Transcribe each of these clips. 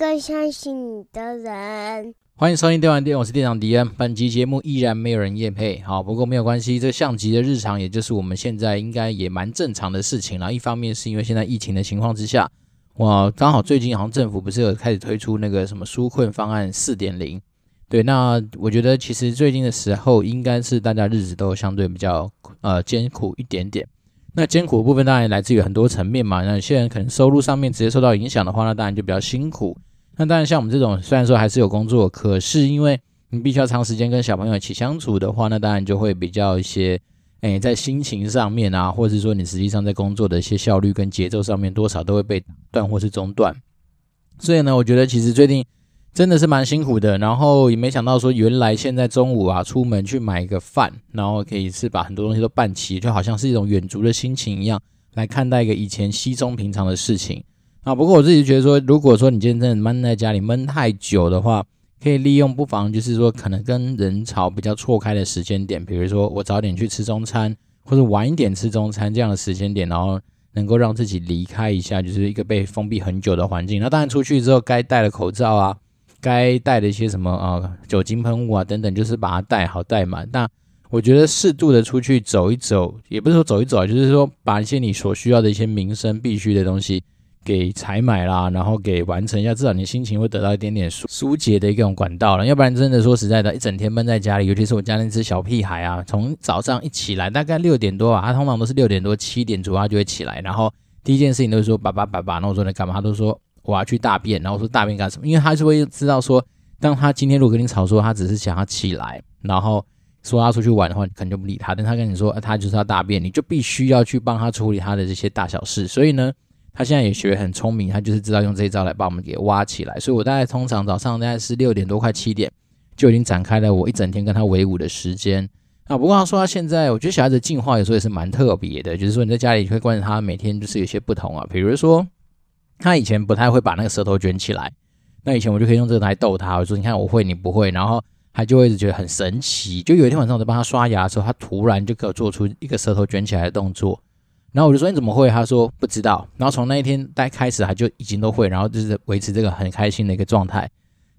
更相信你的人。欢迎收听电玩店，我是店长迪恩。本集节目依然没有人业配，好，不过没有关系，这个像极的日常，也就是我们现在应该也蛮正常的事情了。一方面是因为现在疫情的情况之下，哇，刚好最近好像政府不是有开始推出那个什么纾困方案四点零，对，那我觉得其实最近的时候，应该是大家日子都相对比较呃艰苦一点点。那艰苦的部分当然来自于很多层面嘛，那有些人可能收入上面直接受到影响的话，那当然就比较辛苦。那当然，像我们这种虽然说还是有工作，可是因为你必须要长时间跟小朋友一起相处的话，那当然就会比较一些，诶，在心情上面啊，或者是说你实际上在工作的一些效率跟节奏上面，多少都会被打断或是中断。所以呢，我觉得其实最近真的是蛮辛苦的。然后也没想到说，原来现在中午啊，出门去买一个饭，然后可以是把很多东西都办齐，就好像是一种远足的心情一样，来看待一个以前稀松平常的事情。啊，不过我自己觉得说，如果说你今天真的闷在家里闷太久的话，可以利用不妨就是说，可能跟人潮比较错开的时间点，比如说我早点去吃中餐，或者晚一点吃中餐这样的时间点，然后能够让自己离开一下，就是一个被封闭很久的环境。那当然出去之后，该戴的口罩啊，该带的一些什么啊，酒精喷雾啊等等，就是把它带好带满。那我觉得适度的出去走一走，也不是说走一走啊，就是说把一些你所需要的一些民生必须的东西。给采买啦，然后给完成一下，至少你的心情会得到一点点疏疏解的一种管道了。要不然真的说实在的，一整天闷在家里，尤其是我家那只小屁孩啊，从早上一起来，大概六点多啊，他通常都是六点多七点左右就会起来，然后第一件事情都是说爸爸爸爸，那我说你干嘛？他都说我要去大便，然后说大便干什么？因为他是会知道说，当他今天如果跟你吵说他只是想要起来，然后说他出去玩的话，你可能就不理他。但他跟你说他就是要大便，你就必须要去帮他处理他的这些大小事。所以呢。他现在也学很聪明，他就是知道用这一招来把我们给挖起来。所以我大概通常早上大概是六点多快七点就已经展开了我一整天跟他为伍的时间啊。不过他说他现在，我觉得小孩子进化有时候也是蛮特别的，就是说你在家里会观察他每天就是有些不同啊。比如说他以前不太会把那个舌头卷起来，那以前我就可以用这个来逗他，我说你看我会你不会，然后他就会一直觉得很神奇。就有一天晚上我在帮他刷牙的时候，他突然就给我做出一个舌头卷起来的动作。然后我就说你怎么会？他说不知道。然后从那一天带开始，他就已经都会，然后就是维持这个很开心的一个状态。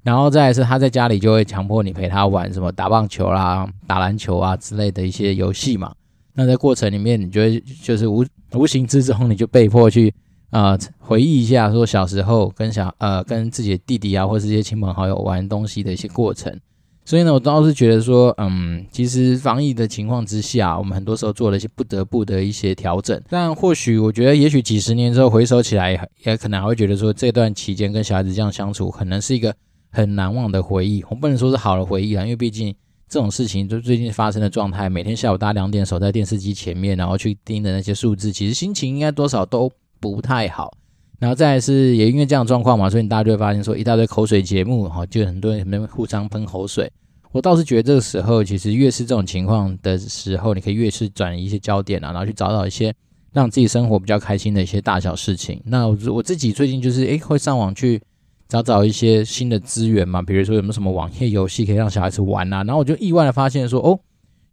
然后再来是他在家里就会强迫你陪他玩什么打棒球啦、打篮球啊之类的一些游戏嘛。那在过程里面，你就会就是无无形之中，你就被迫去啊、回忆一下说小时候跟小呃跟自己的弟弟啊或者一些亲朋好友玩东西的一些过程。所以呢，我倒是觉得说，嗯，其实防疫的情况之下，我们很多时候做了一些不得不的一些调整。但或许，我觉得，也许几十年之后回首起来，也可能还会觉得说，这段期间跟小孩子这样相处，可能是一个很难忘的回忆。我不能说是好的回忆啊，因为毕竟这种事情，就最近发生的状态，每天下午大概两点守在电视机前面，然后去盯着那些数字，其实心情应该多少都不太好。然后再是也因为这样状况嘛，所以大家就会发现说一大堆口水节目哈，就很多人会互相喷口水。我倒是觉得这个时候，其实越是这种情况的时候，你可以越是转移一些焦点啊，然后去找找一些让自己生活比较开心的一些大小事情。那我我自己最近就是诶会上网去找找一些新的资源嘛，比如说有没有什么网页游戏可以让小孩子玩啊？然后我就意外的发现说，哦，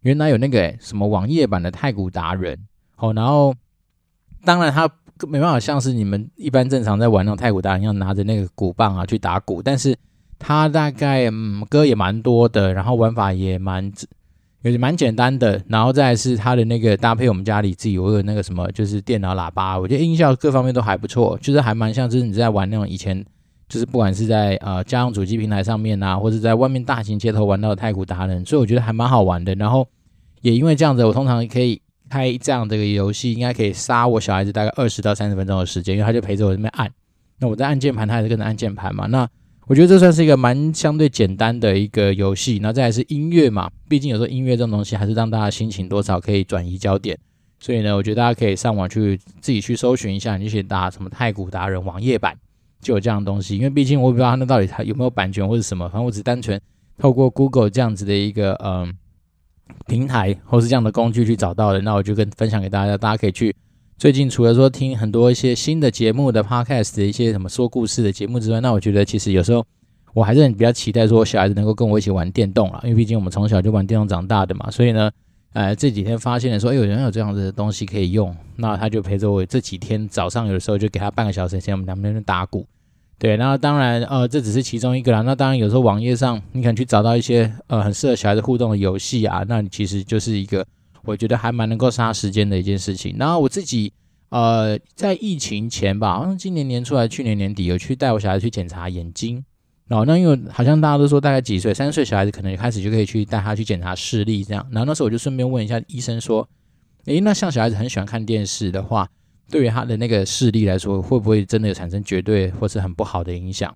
原来有那个诶什么网页版的太古达人，好，然后当然他。没办法像是你们一般正常在玩那种太鼓达人一样拿着那个鼓棒啊去打鼓，但是它大概嗯歌也蛮多的，然后玩法也蛮也蛮简单的，然后再是它的那个搭配我们家里自己有个那个什么就是电脑喇叭，我觉得音效各方面都还不错，就是还蛮像就是你在玩那种以前就是不管是在呃家用主机平台上面啊，或者在外面大型街头玩到的太鼓达人，所以我觉得还蛮好玩的。然后也因为这样子，我通常可以。开这样的一个游戏，应该可以杀我小孩子大概二十到三十分钟的时间，因为他就陪着我这边按，那我在按键盘，他也是跟着按键盘嘛。那我觉得这算是一个蛮相对简单的一个游戏。然后再来是音乐嘛，毕竟有时候音乐这种东西还是让大家心情多少可以转移焦点。所以呢，我觉得大家可以上网去自己去搜寻一下，你去打什么太古达人网页版就有这样的东西。因为毕竟我不知道他那到底他有没有版权或者什么，反正我只单纯透过 Google 这样子的一个嗯。平台或是这样的工具去找到的，那我就跟分享给大家，大家可以去。最近除了说听很多一些新的节目的 podcast 的一些什么说故事的节目之外，那我觉得其实有时候我还是很比较期待说小孩子能够跟我一起玩电动了，因为毕竟我们从小就玩电动长大的嘛，所以呢，呃这几天发现了说，哎，有人有这样子的东西可以用，那他就陪着我这几天早上有的时候就给他半个小时，先我们两边打鼓。对，那当然，呃，这只是其中一个啦。那当然，有时候网页上你可能去找到一些呃很适合小孩子互动的游戏啊，那你其实就是一个我觉得还蛮能够杀时间的一件事情。然后我自己呃在疫情前吧，好像今年年初还是去年年底有去带我小孩去检查眼睛。然后那因为好像大家都说大概几岁，三岁小孩子可能开始就可以去带他去检查视力这样。然后那时候我就顺便问一下医生说，诶，那像小孩子很喜欢看电视的话。对于他的那个视力来说，会不会真的有产生绝对或是很不好的影响？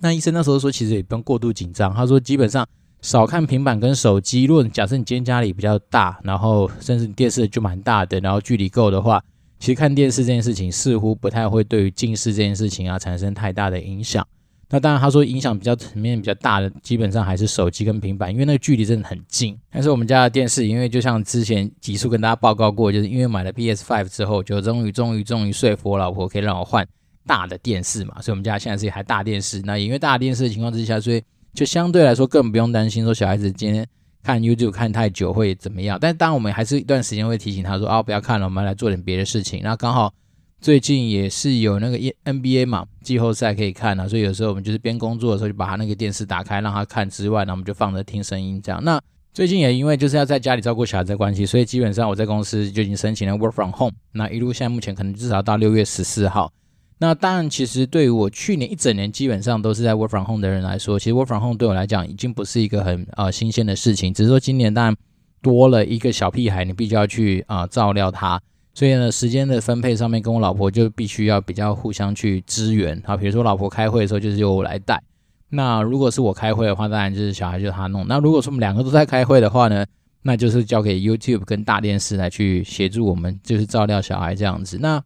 那医生那时候说，其实也不用过度紧张。他说，基本上少看平板跟手机。如果假设你今天家里比较大，然后甚至电视就蛮大的，然后距离够的话，其实看电视这件事情似乎不太会对于近视这件事情啊产生太大的影响。那当然，他说影响比较层面比较大的，基本上还是手机跟平板，因为那个距离真的很近。但是我们家的电视，因为就像之前几处跟大家报告过，就是因为买了 P S Five 之后，就终于终于终于说服我老婆可以让我换大的电视嘛，所以我们家现在是一台大电视。那因为大电视的情况之下，所以就相对来说更不用担心说小孩子今天看 YouTube 看太久会怎么样。但当然我们还是一段时间会提醒他说啊，不要看了，我们来做点别的事情。那刚好。最近也是有那个 NBA 嘛，季后赛可以看啊，所以有时候我们就是边工作的时候就把他那个电视打开让他看之外，呢我们就放着听声音这样。那最近也因为就是要在家里照顾小孩的关系，所以基本上我在公司就已经申请了 Work from Home。那一路现在目前可能至少到六月十四号。那当然，其实对于我去年一整年基本上都是在 Work from Home 的人来说，其实 Work from Home 对我来讲已经不是一个很呃新鲜的事情，只是说今年当然多了一个小屁孩，你必须要去啊、呃、照料他。所以呢，时间的分配上面，跟我老婆就必须要比较互相去支援啊。比如说，老婆开会的时候，就是由我来带。那如果是我开会的话，当然就是小孩就他弄。那如果说我们两个都在开会的话呢，那就是交给 YouTube 跟大电视来去协助我们，就是照料小孩这样子。那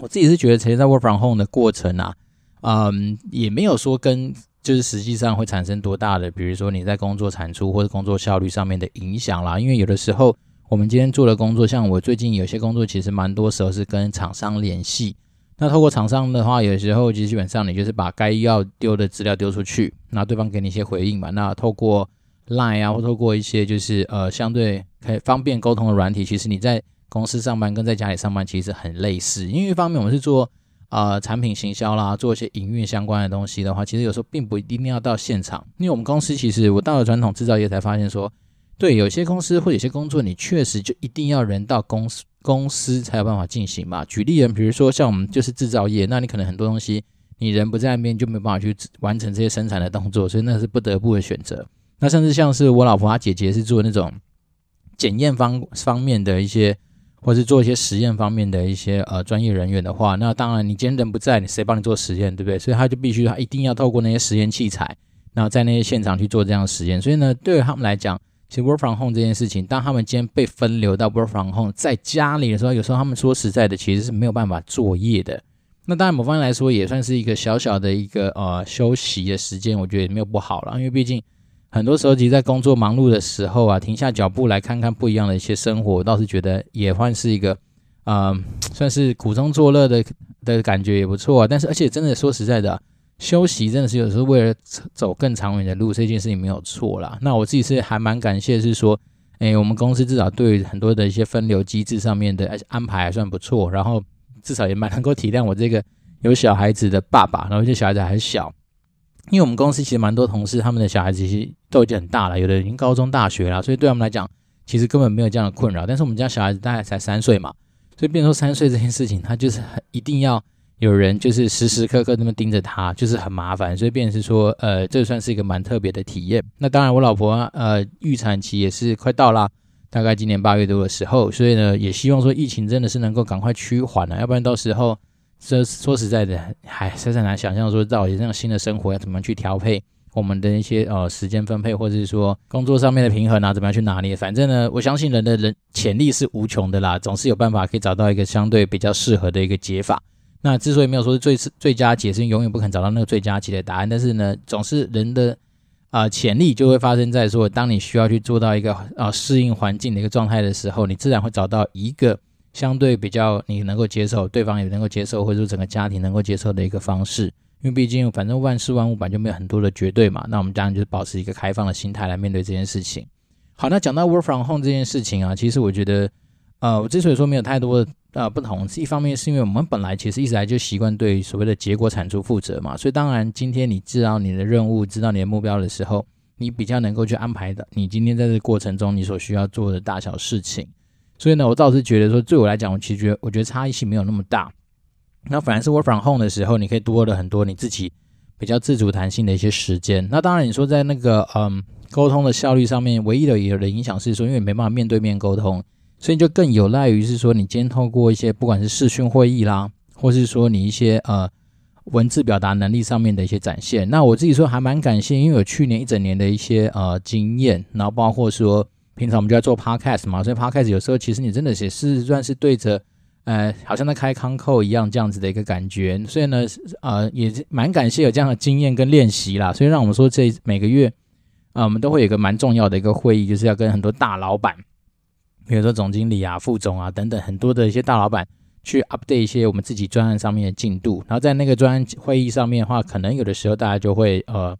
我自己是觉得，其实在 Work from Home 的过程啊，嗯，也没有说跟就是实际上会产生多大的，比如说你在工作产出或者工作效率上面的影响啦。因为有的时候。我们今天做的工作，像我最近有些工作，其实蛮多时候是跟厂商联系。那透过厂商的话，有时候其实基本上你就是把该要丢的资料丢出去，那对方给你一些回应嘛。那透过 Line 啊，或透过一些就是呃相对可以方便沟通的软体，其实你在公司上班跟在家里上班其实很类似。因为一方面我们是做呃产品行销啦，做一些营运相关的东西的话，其实有时候并不一定要到现场。因为我们公司其实我到了传统制造业才发现说。对，有些公司或有些工作，你确实就一定要人到公司公司才有办法进行嘛。举例人，比如说像我们就是制造业，那你可能很多东西你人不在那边就没办法去完成这些生产的动作，所以那是不得不的选择。那甚至像是我老婆她姐姐是做那种检验方方面的一些，或是做一些实验方面的一些呃专业人员的话，那当然你今天人不在，你谁帮你做实验，对不对？所以他就必须他一定要透过那些实验器材，然后在那些现场去做这样的实验。所以呢，对于他们来讲，其实 work from home 这件事情，当他们今天被分流到 work from home，在家里的时候，有时候他们说实在的，其实是没有办法作业的。那当然某方面来说，也算是一个小小的一个呃休息的时间，我觉得也没有不好了。因为毕竟很多时候，其实在工作忙碌的时候啊，停下脚步来看看不一样的一些生活，倒是觉得也算是一个呃，算是苦中作乐的的感觉也不错啊。但是而且真的说实在的。休息真的是有时候为了走更长远的路，这件事情没有错啦。那我自己是还蛮感谢，是说，诶，我们公司至少对很多的一些分流机制上面的安排还算不错，然后至少也蛮能够体谅我这个有小孩子的爸爸，然后这小孩子还小，因为我们公司其实蛮多同事，他们的小孩子其实都已经很大了，有的已经高中、大学了，所以对他们来讲，其实根本没有这样的困扰。但是我们家小孩子大概才三岁嘛，所以变成说三岁这件事情，他就是很一定要。有人就是时时刻刻那么盯着他，就是很麻烦，所以变成是说，呃，这算是一个蛮特别的体验。那当然，我老婆呃预产期也是快到了，大概今年八月多的时候，所以呢，也希望说疫情真的是能够赶快趋缓了，要不然到时候这说实在的，还实在难想象说到底这样新的生活要怎么去调配我们的一些呃时间分配，或者是说工作上面的平衡啊，怎么样去拿捏？反正呢，我相信人的人潜力是无穷的啦，总是有办法可以找到一个相对比较适合的一个解法。那之所以没有说是最最佳解，是永远不可能找到那个最佳解的答案。但是呢，总是人的啊潜力就会发生在说，当你需要去做到一个啊适应环境的一个状态的时候，你自然会找到一个相对比较你能够接受，对方也能够接受，或者说整个家庭能够接受的一个方式。因为毕竟反正万事万物本就没有很多的绝对嘛。那我们当然就是保持一个开放的心态来面对这件事情。好，那讲到 work from home 这件事情啊，其实我觉得，呃，我之所以说没有太多的呃不同，一方面是因为我们本来其实一直来就习惯对所谓的结果产出负责嘛，所以当然今天你知道你的任务，知道你的目标的时候，你比较能够去安排的，你今天在这个过程中你所需要做的大小事情。所以呢，我倒是觉得说，对我来讲，我其实觉得我觉得差异性没有那么大。那反而是 work from home 的时候，你可以多了很多你自己比较自主弹性的一些时间。那当然，你说在那个嗯沟通的效率上面，唯一的有的影响是说，因为没办法面对面沟通，所以就更有赖于是说，你今天透过一些不管是视讯会议啦，或是说你一些呃文字表达能力上面的一些展现。那我自己说还蛮感谢，因为有去年一整年的一些呃经验，然后包括说平常我们就在做 podcast 嘛，所以 podcast 有时候其实你真的也是算是对着。呃，好像在开康扣一样，这样子的一个感觉。所以呢，呃，也蛮感谢有这样的经验跟练习啦。所以让我们说，这每个月啊、我们都会有一个蛮重要的一个会议，就是要跟很多大老板，比如说总经理啊、副总啊等等很多的一些大老板去 update 一些我们自己专案上面的进度。然后在那个专案会议上面的话，可能有的时候大家就会呃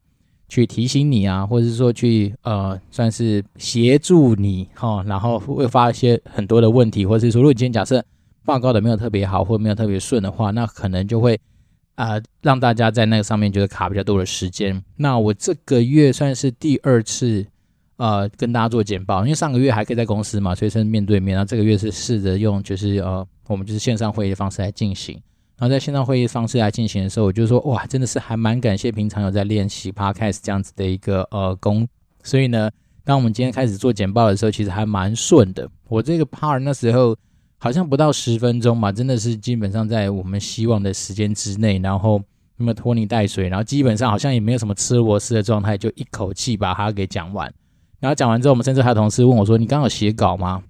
去提醒你啊，或者是说去呃算是协助你哈、哦，然后会发一些很多的问题，或者是说，如果你今天假设。报告的没有特别好，或没有特别顺的话，那可能就会啊、让大家在那个上面觉得卡比较多的时间。那我这个月算是第二次呃跟大家做简报，因为上个月还可以在公司嘛，所以是面对面。然后这个月是试着用就是呃我们就是线上会议的方式来进行。然后在线上会议方式来进行的时候，我就说哇，真的是还蛮感谢平常有在练习 Podcast 这样子的一个呃功。所以呢，当我们今天开始做简报的时候，其实还蛮顺的。我这个 part 那时候。好像不到十分钟嘛，真的是基本上在我们希望的时间之内，然后没有拖泥带水，然后基本上好像也没有什么吃螺丝的状态，就一口气把它给讲完。然后讲完之后，我们甚至还有同事问我说：“你刚刚有写稿吗？”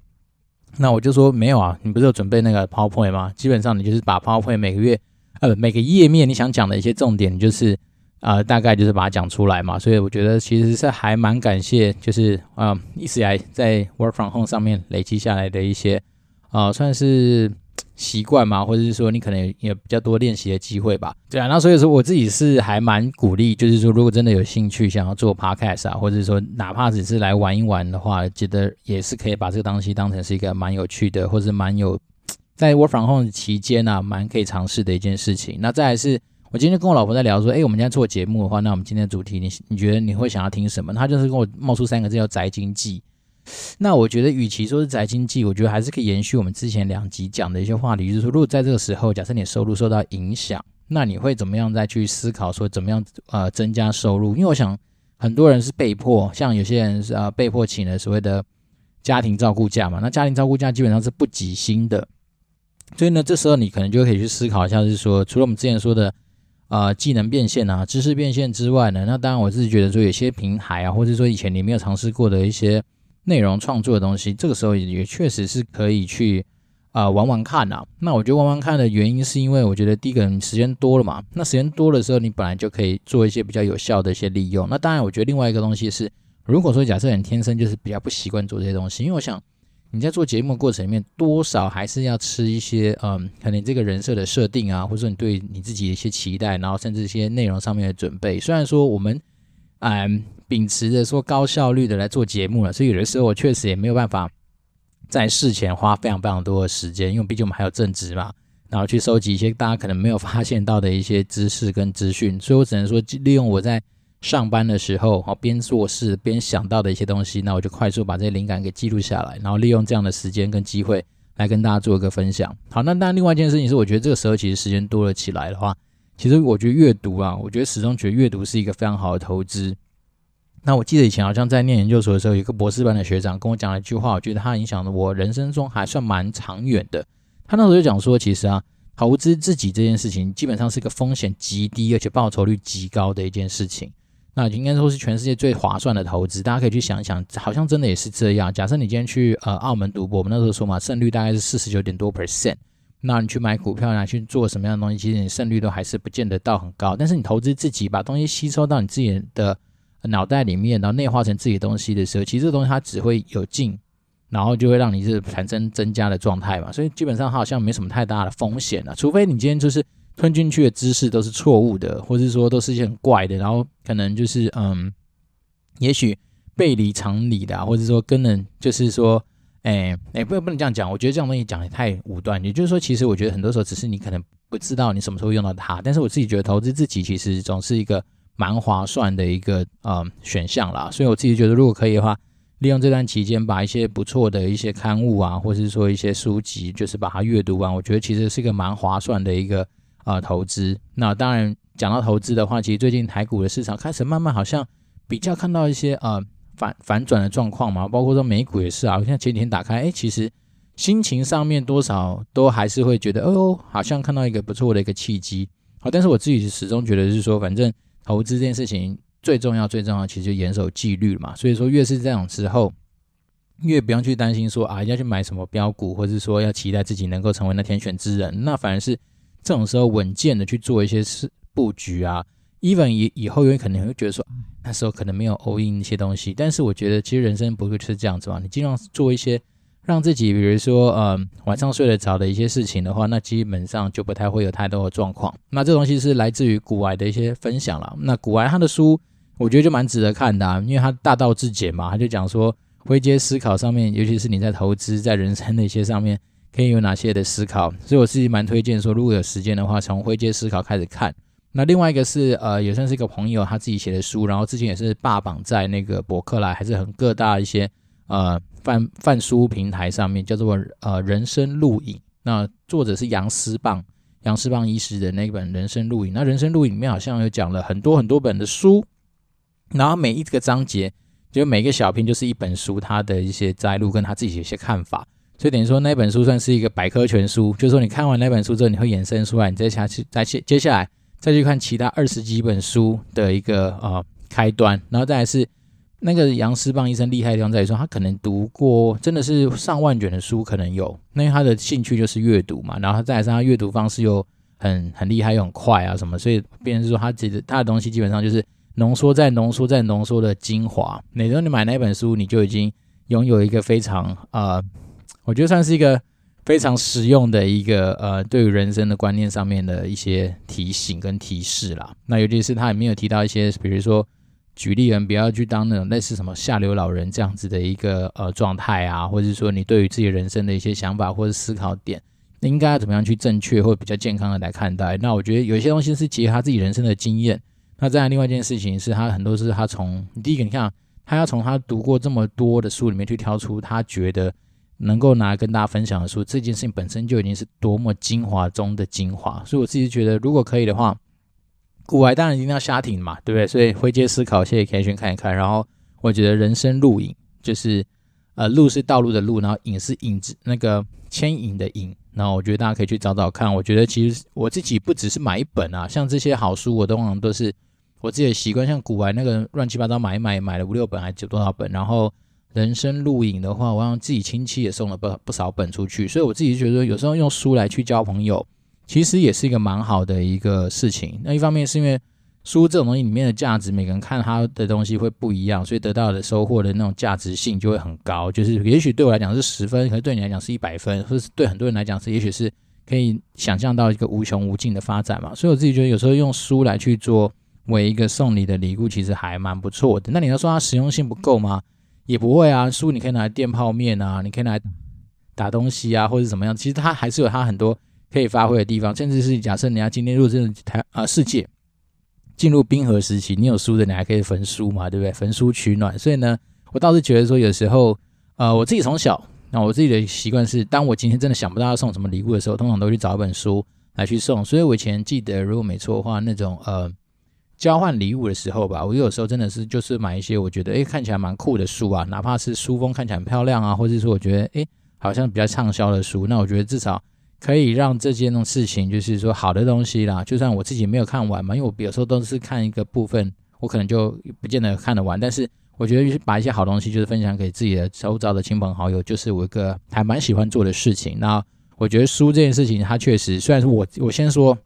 那我就说：“没有啊，你不是有准备那个 PowerPoint 吗？基本上你就是把 PowerPoint 每个月呃每个页面你想讲的一些重点，就是呃大概就是把它讲出来嘛。所以我觉得其实是还蛮感谢，就是啊、一直以来在 Work from Home 上面累积下来的一些。啊、呃，算是习惯嘛，或者是说你可能有，比较多练习的机会吧。对啊，那所以说我自己是还蛮鼓励，就是说如果真的有兴趣想要做 podcast 啊，或者是说哪怕只是来玩一玩的话，觉得也是可以把这个东西当成是一个蛮有趣的，或者是蛮有在 work from home 期间啊，蛮可以尝试的一件事情。那再来是我今天跟我老婆在聊说，哎，我们今天做节目的话，那我们今天主题你你觉得你会想要听什么？他就是跟我冒出三个字叫宅经济。那我觉得，与其说是宅经济，我觉得还是可以延续我们之前两集讲的一些话题，就是说，如果在这个时候，假设你收入受到影响，那你会怎么样再去思考说怎么样呃增加收入？因为我想很多人是被迫，像有些人是呃被迫请了所谓的家庭照顾假嘛，那家庭照顾假基本上是不给薪的，所以呢，这时候你可能就可以去思考一下，是说除了我们之前说的呃技能变现啊、知识变现之外呢，那当然我自己觉得说有些平台啊，或者说以前你没有尝试过的一些。内容创作的东西，这个时候也确实是可以去啊、玩玩看呐、啊。那我觉得玩玩看的原因，是因为我觉得第一个你时间多了嘛。那时间多的时候，你本来就可以做一些比较有效的一些利用。那当然，我觉得另外一个东西是，如果说假设你天生就是比较不习惯做这些东西，因为我想你在做节目的过程里面，多少还是要吃一些嗯，可能这个人设的设定啊，或者说你对你自己的一些期待，然后甚至一些内容上面的准备。虽然说我们嗯。秉持着说高效率的来做节目了，所以有的时候我确实也没有办法在事前花非常非常多的时间，因为毕竟我们还有正职嘛，然后去收集一些大家可能没有发现到的一些知识跟资讯，所以我只能说利用我在上班的时候，哦，边做事边想到的一些东西，那我就快速把这些灵感给记录下来，然后利用这样的时间跟机会来跟大家做一个分享。好，那当然另外一件事情是，我觉得这个时候其实时间多了起来的话，其实我觉得阅读啊，我觉得始终觉得阅读是一个非常好的投资。那我记得以前好像在念研究所的时候，有个博士班的学长跟我讲了一句话，我觉得他影响了我人生中还算蛮长远的。他那时候就讲说，其实啊，投资自己这件事情基本上是一个风险极低而且报酬率极高的一件事情。那应该说是全世界最划算的投资。大家可以去想想，好像真的也是这样。假设你今天去呃澳门赌博，我们那时候说嘛，胜率大概是四十九点多 percent。那你去买股票拿去做什么样的东西，其实你胜率都还是不见得到很高。但是你投资自己，把东西吸收到你自己的。脑袋里面，然后内化成自己的东西的时候，其实这东西它只会有进，然后就会让你是产生增加的状态嘛。所以基本上它好像没什么太大的风险了，除非你今天就是吞进去的知识都是错误的，或者是说都是一些很怪的，然后可能就是嗯，也许背离常理的、啊，或者说根本就是说，哎哎，不不能这样讲。我觉得这种东西讲的太武断。也就是说，其实我觉得很多时候只是你可能不知道你什么时候用到它。但是我自己觉得投资自己其实总是一个蛮划算的一个呃选项啦。所以我自己觉得，如果可以的话，利用这段期间把一些不错的一些刊物啊，或是说一些书籍，就是把它阅读完，我觉得其实是一个蛮划算的一个呃投资。那当然讲到投资的话，其实最近台股的市场开始慢慢好像比较看到一些呃。反反转的状况嘛，包括说美股也是啊。我现在前几天打开，哎，其实心情上面多少都还是会觉得，哦，好像看到一个不错的一个契机。好，但是我自己始终觉得是说，反正投资这件事情最重要、最重要，其实就严守纪律嘛。所以说，越是这种时候，越不用去担心说啊，要去买什么标股，或者是说要期待自己能够成为那天选之人。那反而是这种时候稳健的去做一些事布局啊。Even 以以后有可能会觉得说，那时候可能没有 all in 一些东西，但是我觉得其实人生不会是这样子嘛。你尽量做一些让自己，比如说，嗯、呃，晚上睡得着的一些事情的话，那基本上就不太会有太多的状况。那这东西是来自于古癌的一些分享了。那古癌他的书，我觉得就蛮值得看的啊，因为他大道至简嘛，他就讲说灰阶思考上面，尤其是你在投资在人生的一些上面，可以有哪些的思考。所以我自己蛮推荐说，如果有时间的话，从灰阶思考开始看。那另外一个是呃，也算是一个朋友他自己写的书，然后之前也是霸榜在那个博客来，还是很各大一些呃贩贩书平台上面，叫做呃人生录影。那作者是杨思棒，杨思棒医师的那本人生录影。那人生录影里面好像有讲了很多很多本的书，然后每一个章节就每个小篇就是一本书，他的一些摘录跟他自己的一些看法。所以等于说那本书算是一个百科全书，就是说你看完那本书之后，你会衍生出来，你再下去再接接下来。再去看其他二十几本书的一个呃开端，然后再来是那个杨思棒医生厉害的地方在于说，他可能读过真的是上万卷的书，可能有，那因为他的兴趣就是阅读嘛，然后再来是他阅读方式又很很厉害又很快啊什么，所以变成说他其实他的东西基本上就是浓缩在浓缩在浓缩的精华。每当你买那本书，你就已经拥有一个非常呃，我觉得算是一个。非常实用的一个呃，对于人生的观念上面的一些提醒跟提示啦。那尤其是他也没有提到一些，比如说举例人不要去当那种类似什么下流老人这样子的一个呃状态啊，或者是说你对于自己人生的一些想法或者思考点，应该要怎么样去正确或比较健康的来看待。那我觉得有一些东西是结合他自己人生的经验。那再来另外一件事情是他很多是他从第一个你看他要从他读过这么多的书里面去挑出他觉得。能够拿来跟大家分享的书，这件事情本身就已经是多么精华中的精华，所以我自己觉得，如果可以的话，古玩当然一定要瞎挺嘛，对不对？所以灰阶思考，谢谢可以去看一看。然后我觉得人生录影，就是呃，路是道路的路，然后影是影子，那个牵引的引。然后我觉得大家可以去找找看。我觉得其实我自己不只是买一本啊，像这些好书，我通常都是我自己的习惯，像古玩那个乱七八糟买一买，买了五六本还是多少本，然后。人生录影的话，我让自己亲戚也送了不不少本出去，所以我自己觉得有时候用书来去交朋友，其实也是一个蛮好的一个事情。那一方面是因为书这种东西里面的价值，每个人看他的东西会不一样，所以得到的收获的那种价值性就会很高。就是也许对我来讲是十分，可是对你来讲是一百分，或是对很多人来讲是，也许是可以想象到一个无穷无尽的发展嘛。所以我自己觉得有时候用书来去做为一个送礼的礼物，其实还蛮不错的。那你要说它实用性不够吗？也不会啊，书你可以拿来垫泡面啊，你可以拿来打东西啊，或者怎么样，其实它还是有它很多可以发挥的地方。甚至是假设你要今天入这种台啊世界，进入冰河时期，你有书的，你还可以焚书嘛，对不对？焚书取暖。所以呢，我倒是觉得说，有时候呃，我自己从小，那我自己的习惯是，当我今天真的想不到要送什么礼物的时候，通常都去找一本书来去送。所以我以前记得，如果没错的话，那种呃。交换礼物的时候吧，我有时候真的是就是买一些我觉得诶看起来蛮酷的书啊，哪怕是书封看起来很漂亮啊，或者说我觉得诶好像比较畅销的书，那我觉得至少可以让这件事情就是说好的东西啦，就算我自己没有看完嘛，因为我有时候都是看一个部分，我可能就不见得看得完，但是我觉得把一些好东西就是分享给自己的周遭的亲朋好友，就是我一个还蛮喜欢做的事情。那我觉得书这件事情，它确实虽然是我我先说，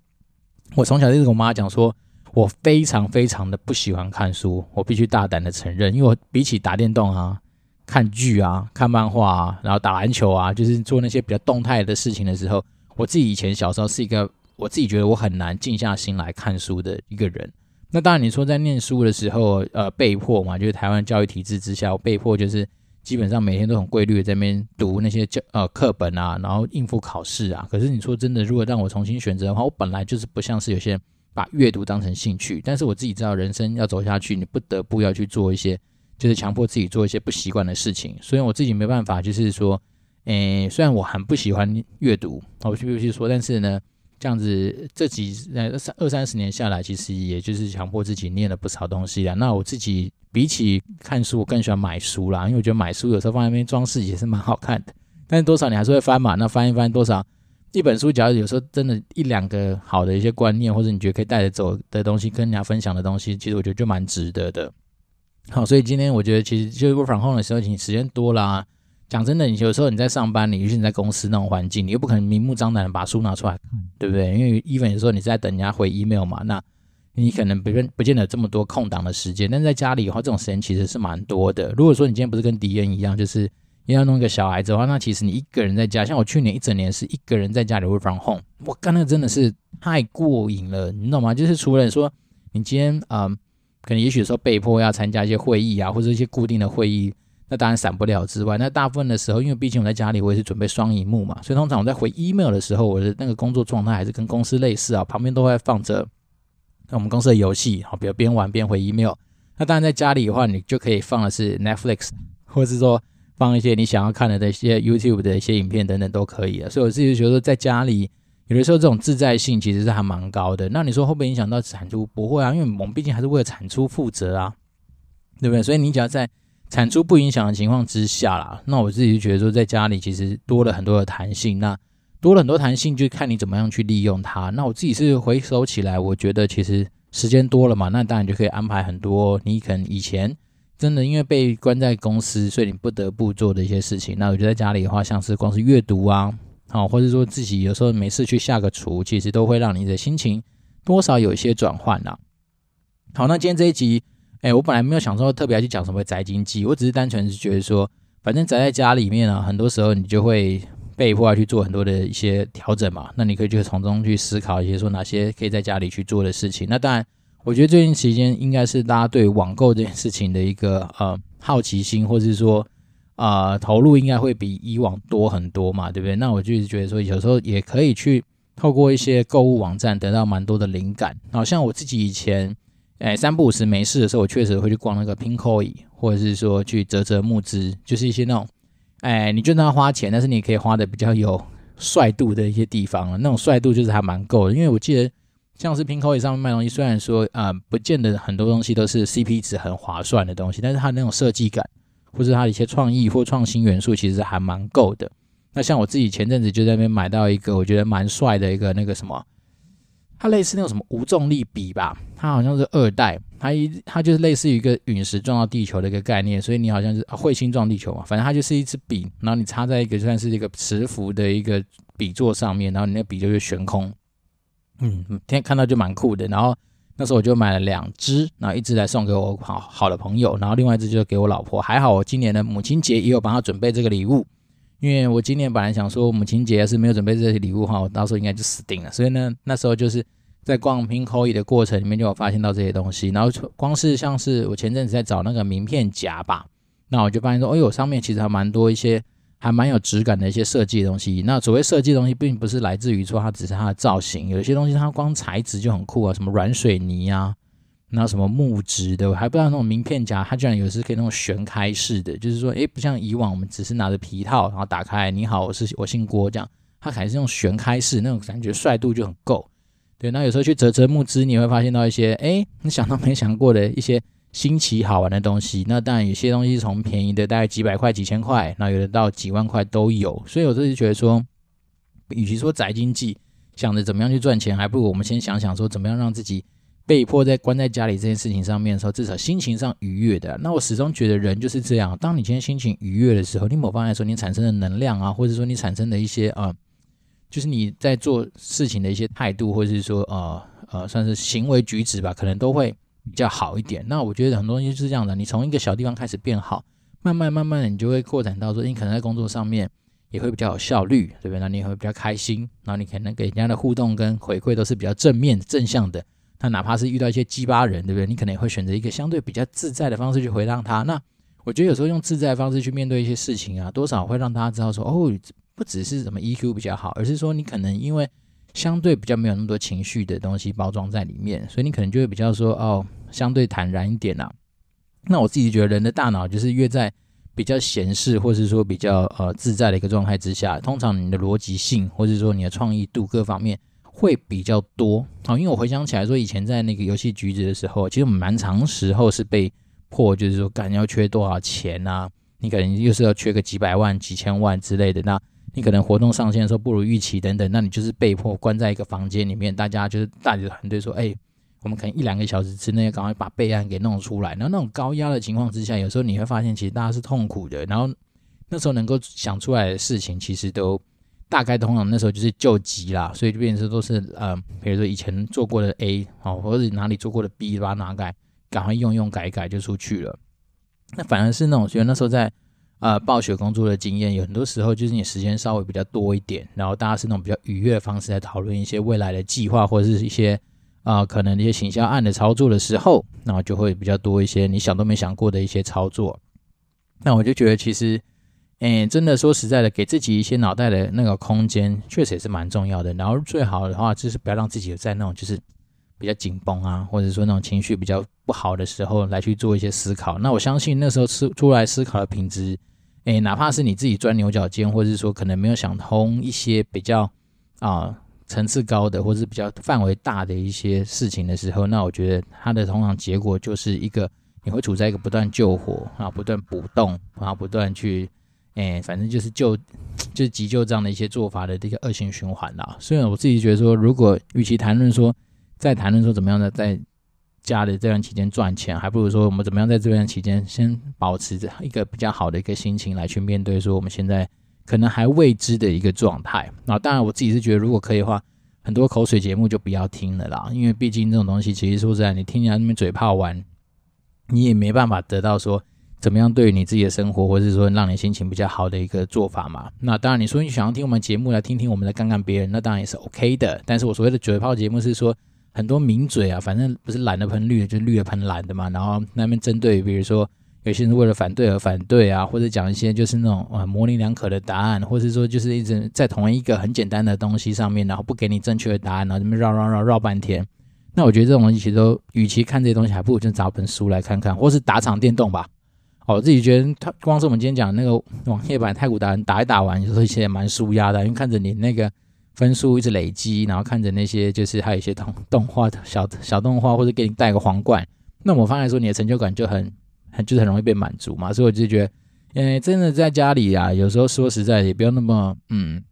我从小就跟我妈讲说。我非常非常的不喜欢看书，我必须大胆的承认，因为我比起打电动啊、看剧啊、看漫画啊，然后打篮球啊，就是做那些比较动态的事情的时候，我自己以前小时候是一个我自己觉得我很难静下心来看书的一个人。那当然你说在念书的时候，呃，被迫嘛，就是台湾教育体制之下，我被迫就是基本上每天都很规律的在那边读那些教呃课本啊，然后应付考试啊。可是你说真的，如果让我重新选择的话，我本来就是不像是有些人把阅读当成兴趣，但是我自己知道人生要走下去，你不得不要去做一些。就是强迫自己做一些不习惯的事情，所以我自己没办法，就是说，诶、虽然我很不喜欢阅读，我必须说，但是呢，这样子这几呃三二三十年下来，其实也就是强迫自己念了不少东西啦。那我自己比起看书，我更喜欢买书啦，因为我觉得买书有时候放在那边装饰也是蛮好看的。但是多少你还是会翻嘛？那翻一翻多少一本书，假如有时候真的一两个好的一些观念，或者你觉得可以带着走的东西，跟人家分享的东西，其实我觉得就蛮值得的。好，所以今天我觉得其实就是 work from home 的时候，你时间多啦、啊。讲真的，你有时候你在上班，你尤其你在公司那种环境，你又不可能明目张胆的把书拿出来看，对不对？因为 even 有时候你是在等人家回 email 嘛，那你可能不不见得这么多空档的时间。但是在家里的话，这种时间其实是蛮多的。如果说你今天不是跟迪恩一样，就是要弄一个小孩子的话，那其实你一个人在家，像我去年一整年是一个人在家里 work from home，我干那个真的是太过瘾了，你懂吗？就是除了说你今天嗯。可能也许说被迫要参加一些会议啊，或者一些固定的会议，那当然闪不了之外，那大部分的时候，因为毕竟我在家里，我也是准备双萤幕嘛，所以通常我在回 email 的时候，我的那个工作状态还是跟公司类似啊，旁边都会放着那我们公司的游戏，好，比如边玩边回 email。那当然在家里的话，你就可以放的是 Netflix，或者是说放一些你想要看的那些 YouTube 的一些影片等等都可以啊。所以我自己觉得在家里。有的时候这种自在性其实是还蛮高的。那你说会不会影响到产出？不会啊，因为我们毕竟还是为了产出负责啊，对不对？所以你只要在产出不影响的情况之下啦，那我自己就觉得说，在家里其实多了很多的弹性。那多了很多弹性，就看你怎么样去利用它。那我自己是回收起来，我觉得其实时间多了嘛，那当然就可以安排很多你可能以前真的因为被关在公司，所以你不得不做的一些事情。那我觉得在家里的话，像是光是阅读啊。好，或者说自己有时候没事去下个厨，其实都会让你的心情多少有一些转换呐。好，那今天这一集，哎，我本来没有想说特别要去讲什么宅经济，我只是单纯是觉得说，反正宅在家里面啊，很多时候你就会被迫要去做很多的一些调整嘛。那你可以就从中去思考一些说哪些可以在家里去做的事情。那当然，我觉得最近期间应该是大家对网购这件事情的一个呃好奇心，或者是说。啊、投入应该会比以往多很多嘛，对不对？那我就是觉得说，有时候也可以去透过一些购物网站得到蛮多的灵感。好像我自己以前，哎，三不五时没事的时候，我确实会去逛那个 Pinkoi，或者是说去折折木资，就是一些那种，哎，你就让他花钱，但是你可以花的比较有 帅度的一些地方了。那种帅度就是还蛮够的，因为我记得像是 Pinkoi 上面卖东西，虽然说啊、不见得很多东西都是 CP 值很划算的东西，但是它那种设计感。或是它的一些创意或创新元素，其实还蛮够的。那像我自己前阵子就在那边买到一个我觉得蛮帅的一个那个什么，它类似那种什么无重力笔吧，它好像是二代，它一它就是类似于一个陨石撞到地球的一个概念，所以你好像是彗星撞地球嘛，反正它就是一支笔，然后你插在一个算是一个磁浮的一个笔座上面，然后你那笔就会悬空，嗯，天看到就蛮酷的，然后。那时候我就买了两只，然后一只来送给我好好的朋友，然后另外一只就给我老婆。还好我今年的母亲节也有帮她准备这个礼物，因为我今年本来想说母亲节是没有准备这些礼物哈，我到时候应该就死定了。所以呢，那时候就是在逛 Pinko 的过程里面就有发现到这些东西，然后光是像是我前阵子在找那个名片夹吧，那我就发现说，哎呦，上面其实还蛮多一些。还蛮有质感的一些设计的东西。那所谓设计的东西，并不是来自于说它只是它的造型，有些东西它光材质就很酷啊，什么软水泥啊，然后什么木质的，我还不知道那种名片夹，它居然有时可以那种旋开式的，就是说，诶，不像以往我们只是拿着皮套，然后打开，你好，我是我姓郭这样，它还是用旋开式，那种感觉帅度就很够。对，那有时候去啧啧募资，你会发现到一些，诶，你想都没想过的一些。新奇好玩的东西，那当然有些东西从便宜的大概几百块、几千块，那有的到几万块都有。所以我就是觉得说，与其说宅经济想着怎么样去赚钱，还不如我们先想想说怎么样让自己被迫在关在家里这件事情上面的时候，至少心情上愉悦的。那我始终觉得人就是这样，当你今天心情愉悦的时候，你某方面来说，你产生的能量啊，或者说你产生的一些啊、呃，就是你在做事情的一些态度，或者是说呃呃，算是行为举止吧，可能都会。比较好一点，那我觉得很多东西是这样的，你从一个小地方开始变好，慢慢慢慢的你就会扩展到说，你可能在工作上面也会比较有效率，对不对？那你也会比较开心，然后你可能给人家的互动跟回馈都是比较正面正向的，那哪怕是遇到一些鸡巴人，对不对？你可能也会选择一个相对比较自在的方式去回答他。那我觉得有时候用自在的方式去面对一些事情啊，多少会让大家知道说，哦，不只是什么 EQ 比较好，而是说你可能因为相对比较没有那么多情绪的东西包装在里面，所以你可能就会比较说，哦，相对坦然一点啊。那我自己觉得人的大脑就是越在比较闲适，或是说比较呃自在的一个状态之下，通常你的逻辑性，或者说你的创意度各方面会比较多。好，因为我回想起来说，以前在那个游戏局子的时候，其实我们蛮长时候是被迫，就是说，干要缺多少钱啊？你可能又是要缺个几百万、几千万之类的。那你可能活动上线的时候不如预期等等，那你就是被迫关在一个房间里面，大家就是大的团队说，哎。我们可能一两个小时之内赶快把备案给弄出来，然后那种高压的情况之下，有时候你会发现其实大家是痛苦的。然后那时候能够想出来的事情，其实都大概通常那时候就是救急啦，所以就变成都是呃，比如说以前做过的 A 哦，或者哪里做过的 B，把它拿改，赶快用用改改就出去了。那反而是那种觉得那时候在呃暴雪工作的经验，有很多时候就是你时间稍微比较多一点，然后大家是那种比较愉悦的方式来讨论一些未来的计划或者是一些。啊、可能一些行销案的操作的时候，那就会比较多一些你想都没想过的一些操作。那我就觉得其实，诶，真的说实在的，给自己一些脑袋的那个空间，确实也是蛮重要的。然后最好的话，就是不要让自己在那种就是比较紧绷啊，或者说那种情绪比较不好的时候来去做一些思考。那我相信那时候出出来思考的品质，诶，哪怕是你自己钻牛角尖，或者是说可能没有想通一些比较啊。层次高的，或者是比较范围大的一些事情的时候，那我觉得它的通常结果就是一个你会处在一个不断救火啊，不断补洞，然后不断去，哎，反正就是救，就是急救这样的一些做法的这个恶性循环啦。虽然我自己觉得说，如果与其谈论说在谈论说怎么样的在家的这段期间赚钱，还不如说我们怎么样在这段期间先保持着一个比较好的一个心情来去面对说我们现在。可能还未知的一个状态，那当然我自己是觉得，如果可以的话，很多口水节目就不要听了啦，因为毕竟这种东西，其实说实在，你听起来那边嘴炮完，你也没办法得到说怎么样对你自己的生活，或者是说让你心情比较好的一个做法嘛。那当然，你说你想要听我们节目来听听我们的干干别人，那当然也是 OK 的。但是我所谓的嘴炮节目是说，很多名嘴啊，反正不是蓝的喷绿的，就绿的喷蓝的嘛，然后那边针对，比如说。有些人为了反对而反对啊，或者讲一些就是那种啊模棱两可的答案，或者说就是一直在同一个很简单的东西上面，然后不给你正确的答案，然后这么绕绕绕绕半天。那我觉得这种东西其实都，与其看这些东西，还不如就找本书来看看，或是打场电动吧。哦，我自己觉得他光是我们今天讲的那个网页版太古达人打一打完，有时候其实也蛮舒压的，因为看着你那个分数一直累积，然后看着那些就是还有一些动动画的小小动画，或者给你戴个皇冠，那我发现说你的成就感就很。就是很容易被满足嘛，所以我就觉得，诶，真的在家里啊，有时候说实在也不要那么，嗯，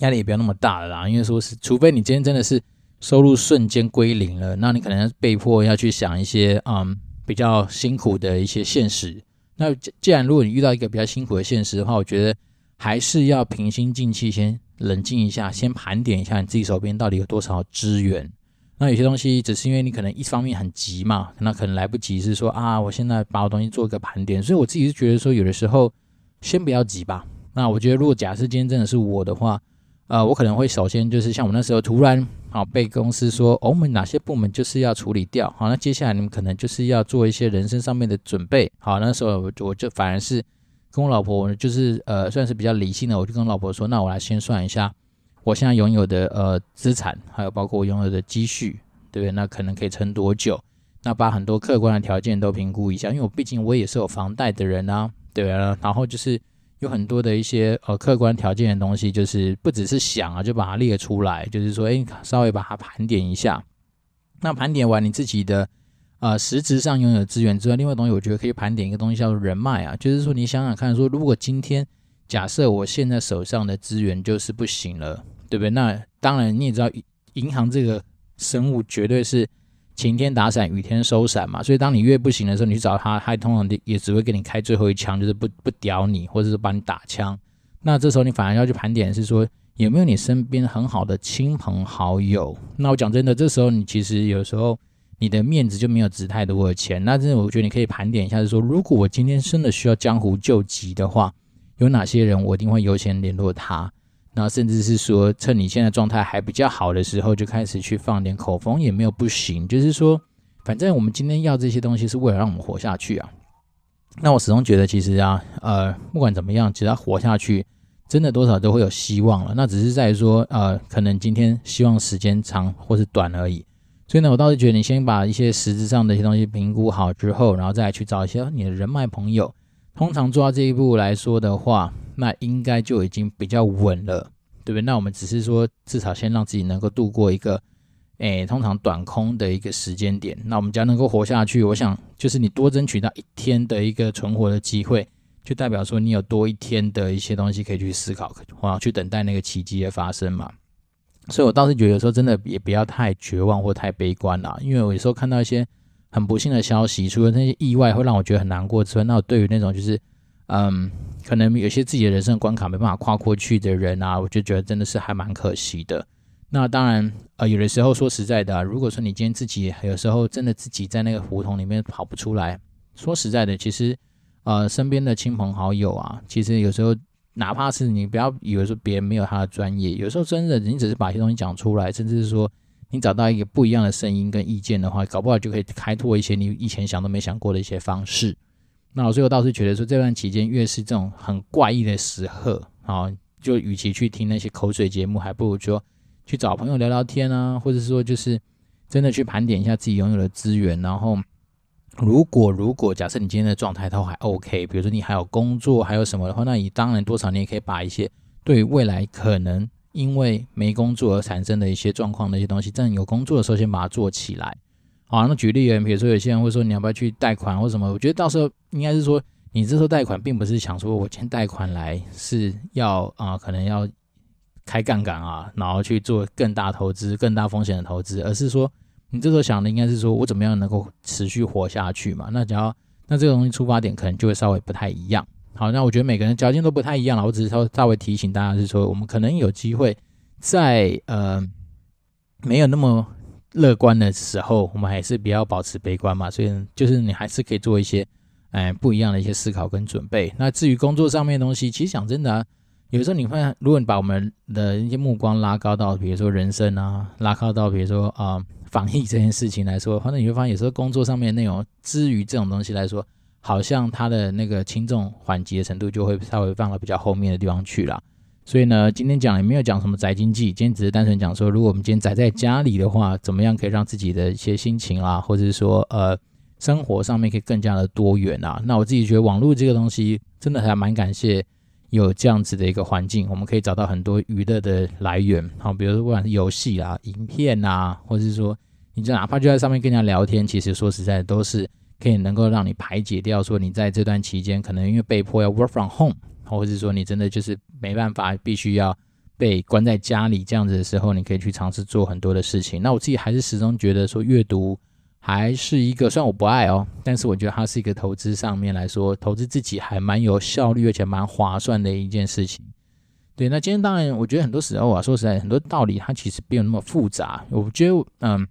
压力也不要那么大了啦。因为说是，除非你今天真的是收入瞬间归零了，那你可能被迫要去想一些，嗯，比较辛苦的一些现实。那既然如果你遇到一个比较辛苦的现实的话，我觉得还是要平心静气，先冷静一下，先盘点一下你自己手边到底有多少资源。那有些东西只是因为你可能一方面很急嘛，那可能来不及是说啊，我现在把我东西做一个盘点，所以我自己是觉得说有的时候先不要急吧。那我觉得如果假设今天真的是我的话，呃，我可能会首先就是像我那时候突然啊被公司说，哦，我们哪些部门就是要处理掉，好，那接下来你们可能就是要做一些人生上面的准备。好，那时候我就我就反而是跟我老婆就是呃算是比较理性的，我就跟老婆说，那我来先算一下。我现在拥有的呃资产，还有包括我拥有的积蓄，对不对？那可能可以撑多久？那把很多客观的条件都评估一下，因为我毕竟我也是有房贷的人啊，对啊。然后就是有很多的一些呃客观条件的东西，就是不只是想啊，就把它列出来，就是说，哎，稍微把它盘点一下。那盘点完你自己的呃实质上拥有资源之外，另外东西我觉得可以盘点一个东西叫做人脉啊，就是说你想想看，说如果今天假设我现在手上的资源就是不行了，对不对？那当然你也知道，银行这个生物绝对是晴天打伞，雨天收伞嘛。所以当你越不行的时候，你去找他，他通常也只会给你开最后一枪，就是不不屌你，或者是帮你打枪。那这时候你反而要去盘点，是说有没有你身边很好的亲朋好友？那我讲真的，这时候你其实有时候你的面子就没有值太多的钱。那真的，我觉得你可以盘点一下，是说如果我今天真的需要江湖救急的话。有哪些人我一定会优先联络他？那甚至是说趁你现在状态还比较好的时候，就开始去放点口风也没有不行。就是说，反正我们今天要这些东西是为了让我们活下去啊。那我始终觉得，其实啊，呃，不管怎么样，只要活下去，真的多少都会有希望了。那只是在于说，呃，可能今天希望时间长或是短而已。所以呢，我倒是觉得你先把一些实质上的一些东西评估好之后，然后再去找一些你的人脉朋友。通常做到这一步来说的话，那应该就已经比较稳了，对不对？那我们只是说，至少先让自己能够度过一个。诶，通常短空的一个时间点，那我们只要能够活下去，我想就是你多争取到一天的一个存活的机会，就代表说你有多一天的一些东西可以去思考，或去等待那个奇迹的发生嘛。所以我倒是觉得说，真的也不要太绝望或太悲观啦，因为我有时候看到一些很不幸的消息，除了那些意外会让我觉得很难过之外，那我对于那种就是嗯，可能有些自己的人生关卡没办法跨过去的人啊，我就觉得真的是还蛮可惜的。那当然，呃，有的时候说实在的啊，如果说你今天自己有时候真的自己在那个胡同里面跑不出来，说实在的，其实，呃，身边的亲朋好友啊，其实有时候哪怕是你不要以为说别人没有他的专业，有时候真的你只是把一些东西讲出来，甚至是说你找到一个不一样的声音跟意见的话，搞不好就可以开拓一些你以前想都没想过的一些方式。那我最后倒是觉得说，这段期间越是这种很怪异的时刻啊，就与其去听那些口水节目，还不如说。去找朋友聊聊天啊，或者说就是真的去盘点一下自己拥有的资源，然后如果如果假设你今天的状态都还 OK，比如说你还有工作，还有什么的话，那你当然多少你也可以把一些对未来可能因为没工作而产生的一些状况的一些东西，在你有工作的时候先把它做起来。好，那举例而言，比如说有些人会说你要不要去贷款或什么，我觉得到时候应该是说你这时候贷款并不是想说我先贷款来是要啊、可能要。开杠杆啊，然后去做更大投资、更大风险的投资，而是说你这时候想的应该是说我怎么样能够持续活下去嘛？那只要那这个东西出发点可能就会稍微不太一样。好，那我觉得每个人条件都不太一样了，我只是稍稍微提醒大家是说，我们可能有机会在呃没有那么乐观的时候，我们还是不要保持悲观嘛。所以就是你还是可以做一些哎、不一样的一些思考跟准备。那至于工作上面的东西，其实讲真的。有时候你会，如果你把我们的一些目光拉高到，比如说人生啊，拉高到比如说啊、防疫这件事情来说，反正你会发现，有时候工作上面内容，至于这种东西来说，好像它的那个轻重缓急的程度就会稍微放到比较后面的地方去了。所以呢，今天讲也没有讲什么宅经济，今天只是单纯讲说，如果我们今天宅在家里的话，怎么样可以让自己的一些心情啊，或者是说呃生活上面可以更加的多元啊。那我自己觉得网络这个东西真的还蛮感谢。有这样子的一个环境，我们可以找到很多娱乐的来源，好，比如说不管是游戏啊、影片啊，或者是说，你就哪怕就在上面跟人家聊天，其实说实在，都是可以能够让你排解掉说你在这段期间可能因为被迫要 work from home，或者是说你真的就是没办法，必须要被关在家里这样子的时候，你可以去尝试做很多的事情。那我自己还是始终觉得说阅读。还是一个，虽然我不爱哦，但是我觉得它是一个投资上面来说，投资自己还蛮有效率，而且蛮划算的一件事情。对，那今天当然，我觉得很多时候啊，说实在，很多道理它其实没有那么复杂。我觉得，嗯，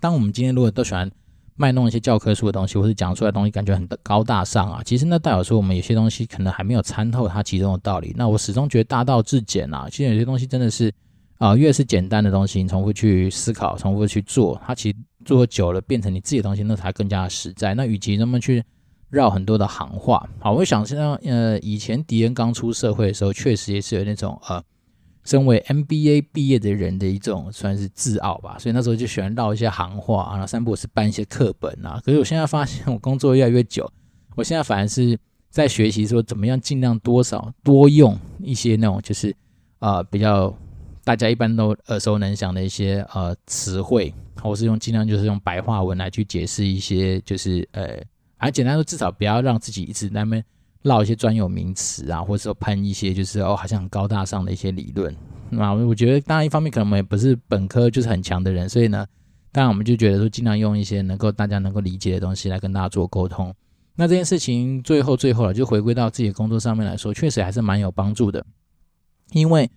当我们今天如果都喜欢卖弄一些教科书的东西，或是讲出来的东西感觉很高大上啊，其实那代表说我们有些东西可能还没有参透它其中的道理。那我始终觉得大道至简啊，其实有些东西真的是啊，越是简单的东西，你重复去思考，重复去做，它其实。做久了变成你自己的东西，那才更加实在。那与其那么去绕很多的行话，好，我想像呃，以前迪恩刚出社会的时候，确实也是有那种呃，身为 MBA 毕业的人的一种算是自傲吧。所以那时候就喜欢绕一些行话啊，然后三不五时搬一些课本啊。可是我现在发现，我工作越来越久，我现在反而是在学习说怎么样尽量多少多用一些那种就是啊、比较。大家一般都耳熟能详的一些呃词汇，或是用尽量就是用白话文来去解释一些，就是呃，还简单说，至少不要让自己一直在那边唠一些专有名词啊，或者说喷一些就是哦好像很高大上的一些理论。那我觉得，当然一方面可能我们也不是本科就是很强的人，所以呢，当然我们就觉得说尽量用一些能够大家能够理解的东西来跟大家做沟通。那这件事情最后最后了，就回归到自己的工作上面来说，确实还是蛮有帮助的，因为。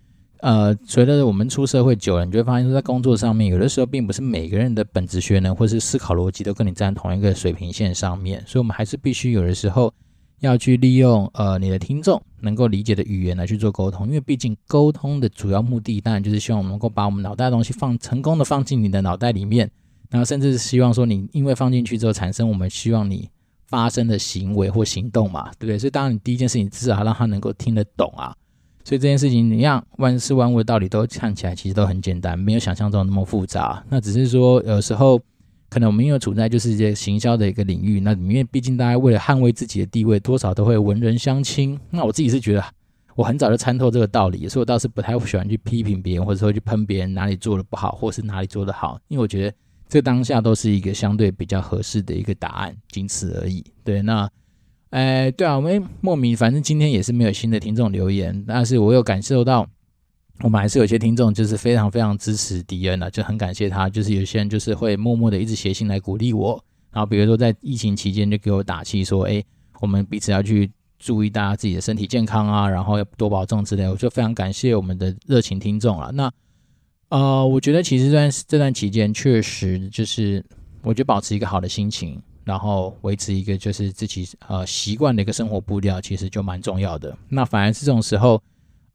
呃，随着我们出社会久了，你就会发现说，在工作上面，有的时候并不是每个人的本质学能或是思考逻辑都跟你站同一个水平线上面，所以我们还是必须有的时候要去利用呃你的听众能够理解的语言来去做沟通，因为毕竟沟通的主要目的当然就是希望我们能够把我们脑袋的东西放成功的放进你的脑袋里面，然后甚至是希望说你因为放进去之后产生我们希望你发生的行为或行动嘛，对不对？所以当然你第一件事情至少让他能够听得懂啊。所以这件事情，你让万事万物的道理都看起来其实都很简单，没有想象中那么复杂。那只是说有时候。可能我们因为处在就是一些行销的一个领域，那里面毕竟大家为了捍卫自己的地位，多少都会文人相轻。那我自己是觉得，我很早就参透这个道理，所以我倒是不太喜欢去批评别人，或者说去喷别人哪里做的不好，或是哪里做的好，因为我觉得这当下都是一个相对比较合适的一个答案，仅此而已。对，那，哎，对啊，我们莫名，反正今天也是没有新的听众留言，但是我有感受到。我们还是有些听众，就是非常非常支持迪恩的，就很感谢他。就是有些人就是会默默的一直写信来鼓励我，然后比如说在疫情期间就给我打气，说：“哎，我们彼此要去注意大家自己的身体健康啊，然后要多保重之类。”我就非常感谢我们的热情听众了。那呃，我觉得其实这段这段期间确实就是，我觉得保持一个好的心情，然后维持一个就是自己呃习惯的一个生活步调，其实就蛮重要的。那反而是这种时候，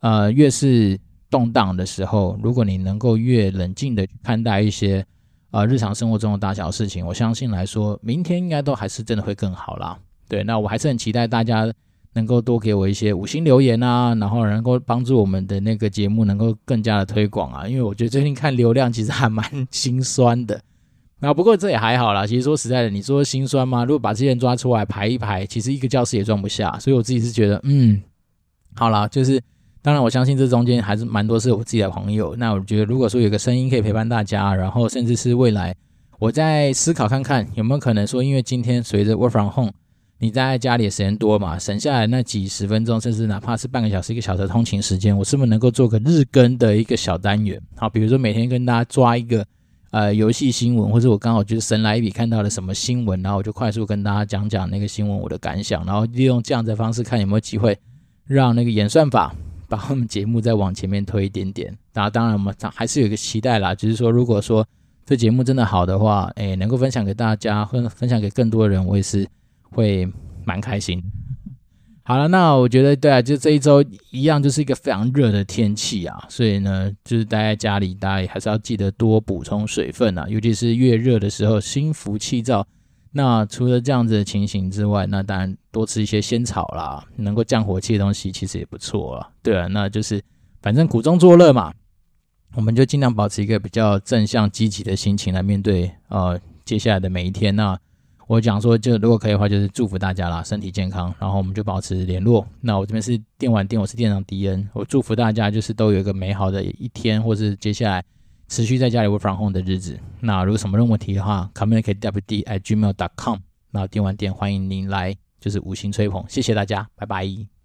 呃，越是动荡的时候，如果你能够越冷静的看待一些呃日常生活中的大小事情，我相信来说，明天应该都还是真的会更好啦。对，那我还是很期待大家能够多给我一些五星留言啊，然后能够帮助我们的那个节目能够更加的推广啊。因为我觉得最近看流量其实还蛮 心酸的。那不过这也还好啦。其实说实在的，你说心酸吗？如果把这些人抓出来排一排，其实一个教室也装不下。所以我自己是觉得，嗯，好啦，就是。当然，我相信这中间还是蛮多是我自己的朋友。那我觉得，如果说有个声音可以陪伴大家，然后甚至是未来，我在思考看看有没有可能说，因为今天随着 work from home，你在家里的时间多嘛，省下来那几十分钟，甚至哪怕是半个小时、一个小时的通勤时间，我是不是能够做个日更的一个小单元？好，比如说每天跟大家抓一个呃游戏新闻，或者我刚好就是神来一笔看到了什么新闻，然后我就快速跟大家讲讲那个新闻我的感想，然后利用这样的方式看有没有机会让那个演算法。把我们节目再往前面推一点点，那当然我们还是有一个期待啦，就是说如果说这节目真的好的话，诶，能够分享给大家，分分享给更多人，我也是会蛮开心的。好了，那我觉得对啊，就这一周一样，就是一个非常热的天气啊，所以呢，就是待在家里，大家还是要记得多补充水分啊，尤其是越热的时候，心浮气躁。那除了这样子的情形之外，那当然多吃一些仙草啦，能够降火气的东西其实也不错啊。对啊，那就是反正苦中作乐嘛，我们就尽量保持一个比较正向积极的心情来面对呃接下来的每一天。那我讲说，就如果可以的话，就是祝福大家啦，身体健康，然后我们就保持联络。那我这边是电玩店，我是店长迪恩，我祝福大家就是都有一个美好的一天，或是接下来。持续在家里 work from home 的日子，那如果什么任何问题的话，communicate wd at gmail.com 那电玩店欢迎您来，就是五星吹捧，谢谢大家，拜拜。